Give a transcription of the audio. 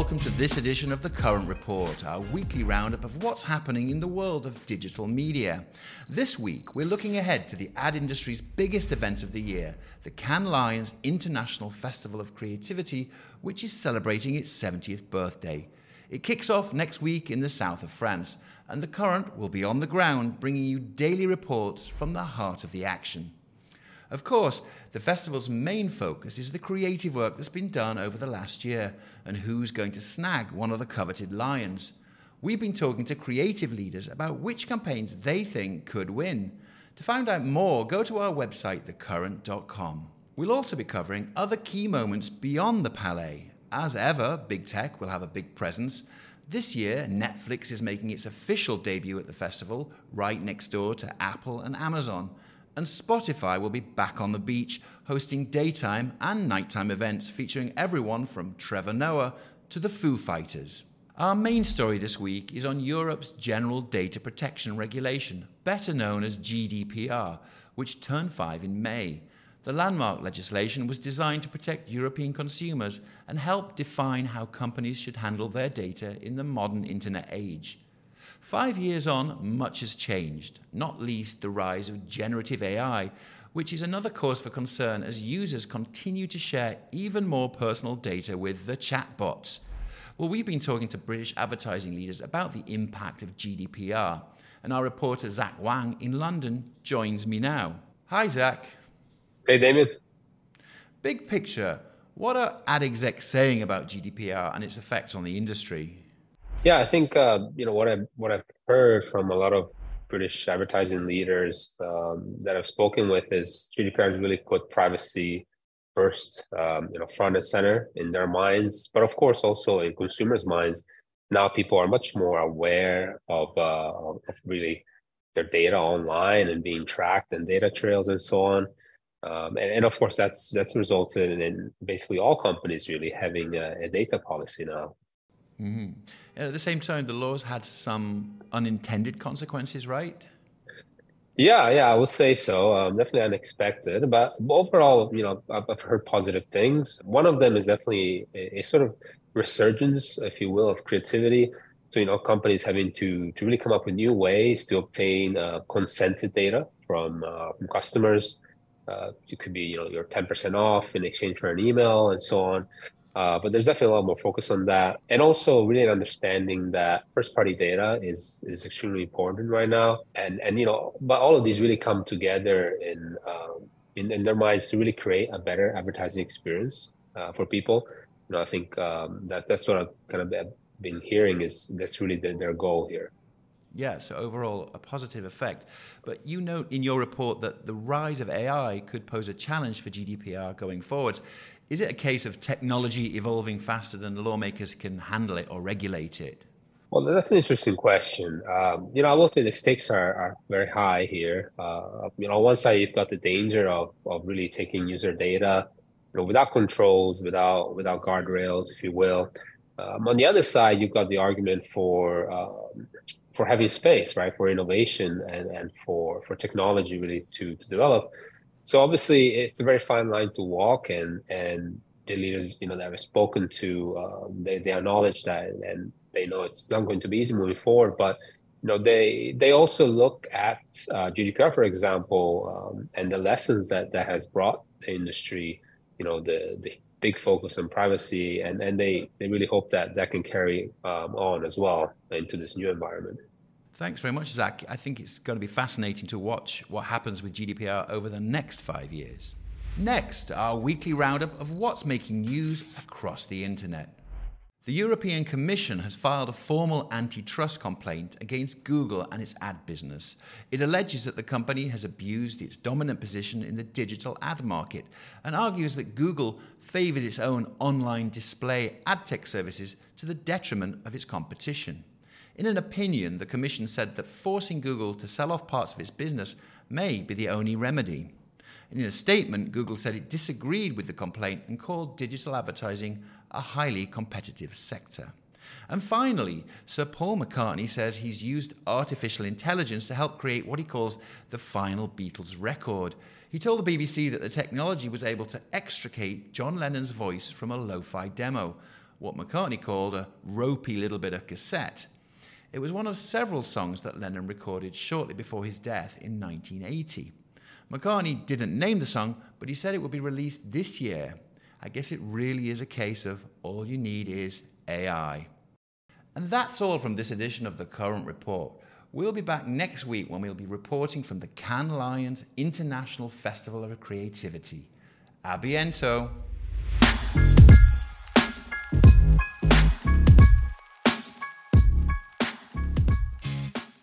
welcome to this edition of The Current Report, our weekly roundup of what's happening in the world of digital media. This week, we're looking ahead to the ad industry's biggest event of the year, the Cannes Lions International Festival of Creativity, which is celebrating its 70th birthday. It kicks off next week in the south of France, and The Current will be on the ground bringing you daily reports from the heart of the action. Of course, the festival's main focus is the creative work that's been done over the last year and who's going to snag one of the coveted lions. We've been talking to creative leaders about which campaigns they think could win. To find out more, go to our website, thecurrent.com. We'll also be covering other key moments beyond the Palais. As ever, big tech will have a big presence. This year, Netflix is making its official debut at the festival, right next door to Apple and Amazon and Spotify will be back on the beach, hosting daytime and nighttime events featuring everyone from Trevor Noah to the Foo Fighters. Our main story this week is on Europe's General Data Protection Regulation, better known as GDPR, which turned 5 in May. The landmark legislation was designed to protect European consumers and help define how companies should handle their data in the modern internet age. Five years on, much has changed, not least the rise of generative AI, which is another cause for concern as users continue to share even more personal data with the chatbots. Well, we've been talking to British advertising leaders about the impact of GDPR, and our reporter Zac Wang in London joins me now. Hi, Zac. Hey, David. Big picture, what are ad execs saying about GDPR and its effects on the industry? Yeah, I think uh, you know what I what I've heard from a lot of British advertising leaders um, that I've spoken with is GDPR has really put privacy first, um, you know, front and center in their minds, but of course also in consumers' minds. Now people are much more aware of, uh, of really their data online and being tracked and data trails and so on. Um, and, and, of course, that's that's resulted in basically all companies really having a, a data policy now. Mm-hmm. And at the same time, the laws had some unintended consequences, right? Yeah, yeah, I would say so. Um, definitely unexpected, but overall, you know, I've, heard positive things. One of them is definitely a, a, sort of resurgence, if you will, of creativity. So, you know, companies having to to really come up with new ways to obtain uh, consented data from uh, from customers. Uh, it could be, you know, your ten percent off in exchange for an email and so on. Uh, but there's definitely a lot more focus on that, and also really understanding that first-party data is is extremely important right now. And and you know, but all of these really come together in um, in, in their minds to really create a better advertising experience uh, for people. You know, I think um, that that's what I've kind of been hearing is that's really the, their goal here. Yeah, so overall, a positive effect. But you note in your report that the rise of AI could pose a challenge for GDPR going forwards. Is it a case of technology evolving faster than the lawmakers can handle it or regulate it? Well, that's an interesting question. Um, you know, I will say the stakes are, are very high here. Uh, you know, on one side, you've got the danger of, of really taking user data, you know, without controls, without without guardrails, if you will. Um, on the other side, you've got the argument for um, for having space, right, for innovation and, and for for technology really to to develop. So obviously it's a very fine line to walk and and the leaders you know that i've spoken to um, they, they acknowledge that and they know it's not going to be easy moving forward but you know they they also look at uh, gdpr for example um, and the lessons that that has brought the industry you know the the big focus on privacy and and they they really hope that that can carry um, on as well into this new environment Thanks very much, Zac. I think it's going to be fascinating to watch what happens with GDPR over the next five years. Next, our weekly roundup of what's making news across the internet. The European Commission has filed a formal antitrust complaint against Google and its ad business. It alleges that the company has abused its dominant position in the digital ad market and argues that Google favors its own online display ad tech services to the detriment of its competition. In an opinion, the Commission said that forcing Google to sell off parts of its business may be the only remedy. in a statement, Google said it disagreed with the complaint and called digital advertising a highly competitive sector. And finally, Sir Paul McCartney says he's used artificial intelligence to help create what he calls the final Beatles record. He told the BBC that the technology was able to extricate John Lennon's voice from a lo fi demo, what McCartney called a ropey little bit of cassette. It was one of several songs that Lennon recorded shortly before his death in 1980. McCartney didn't name the song, but he said it would be released this year. I guess it really is a case of all you need is AI. And that's all from this edition of the Current Report. We'll be back next week when we'll be reporting from the Cannes Lions International Festival of Creativity. À bientôt.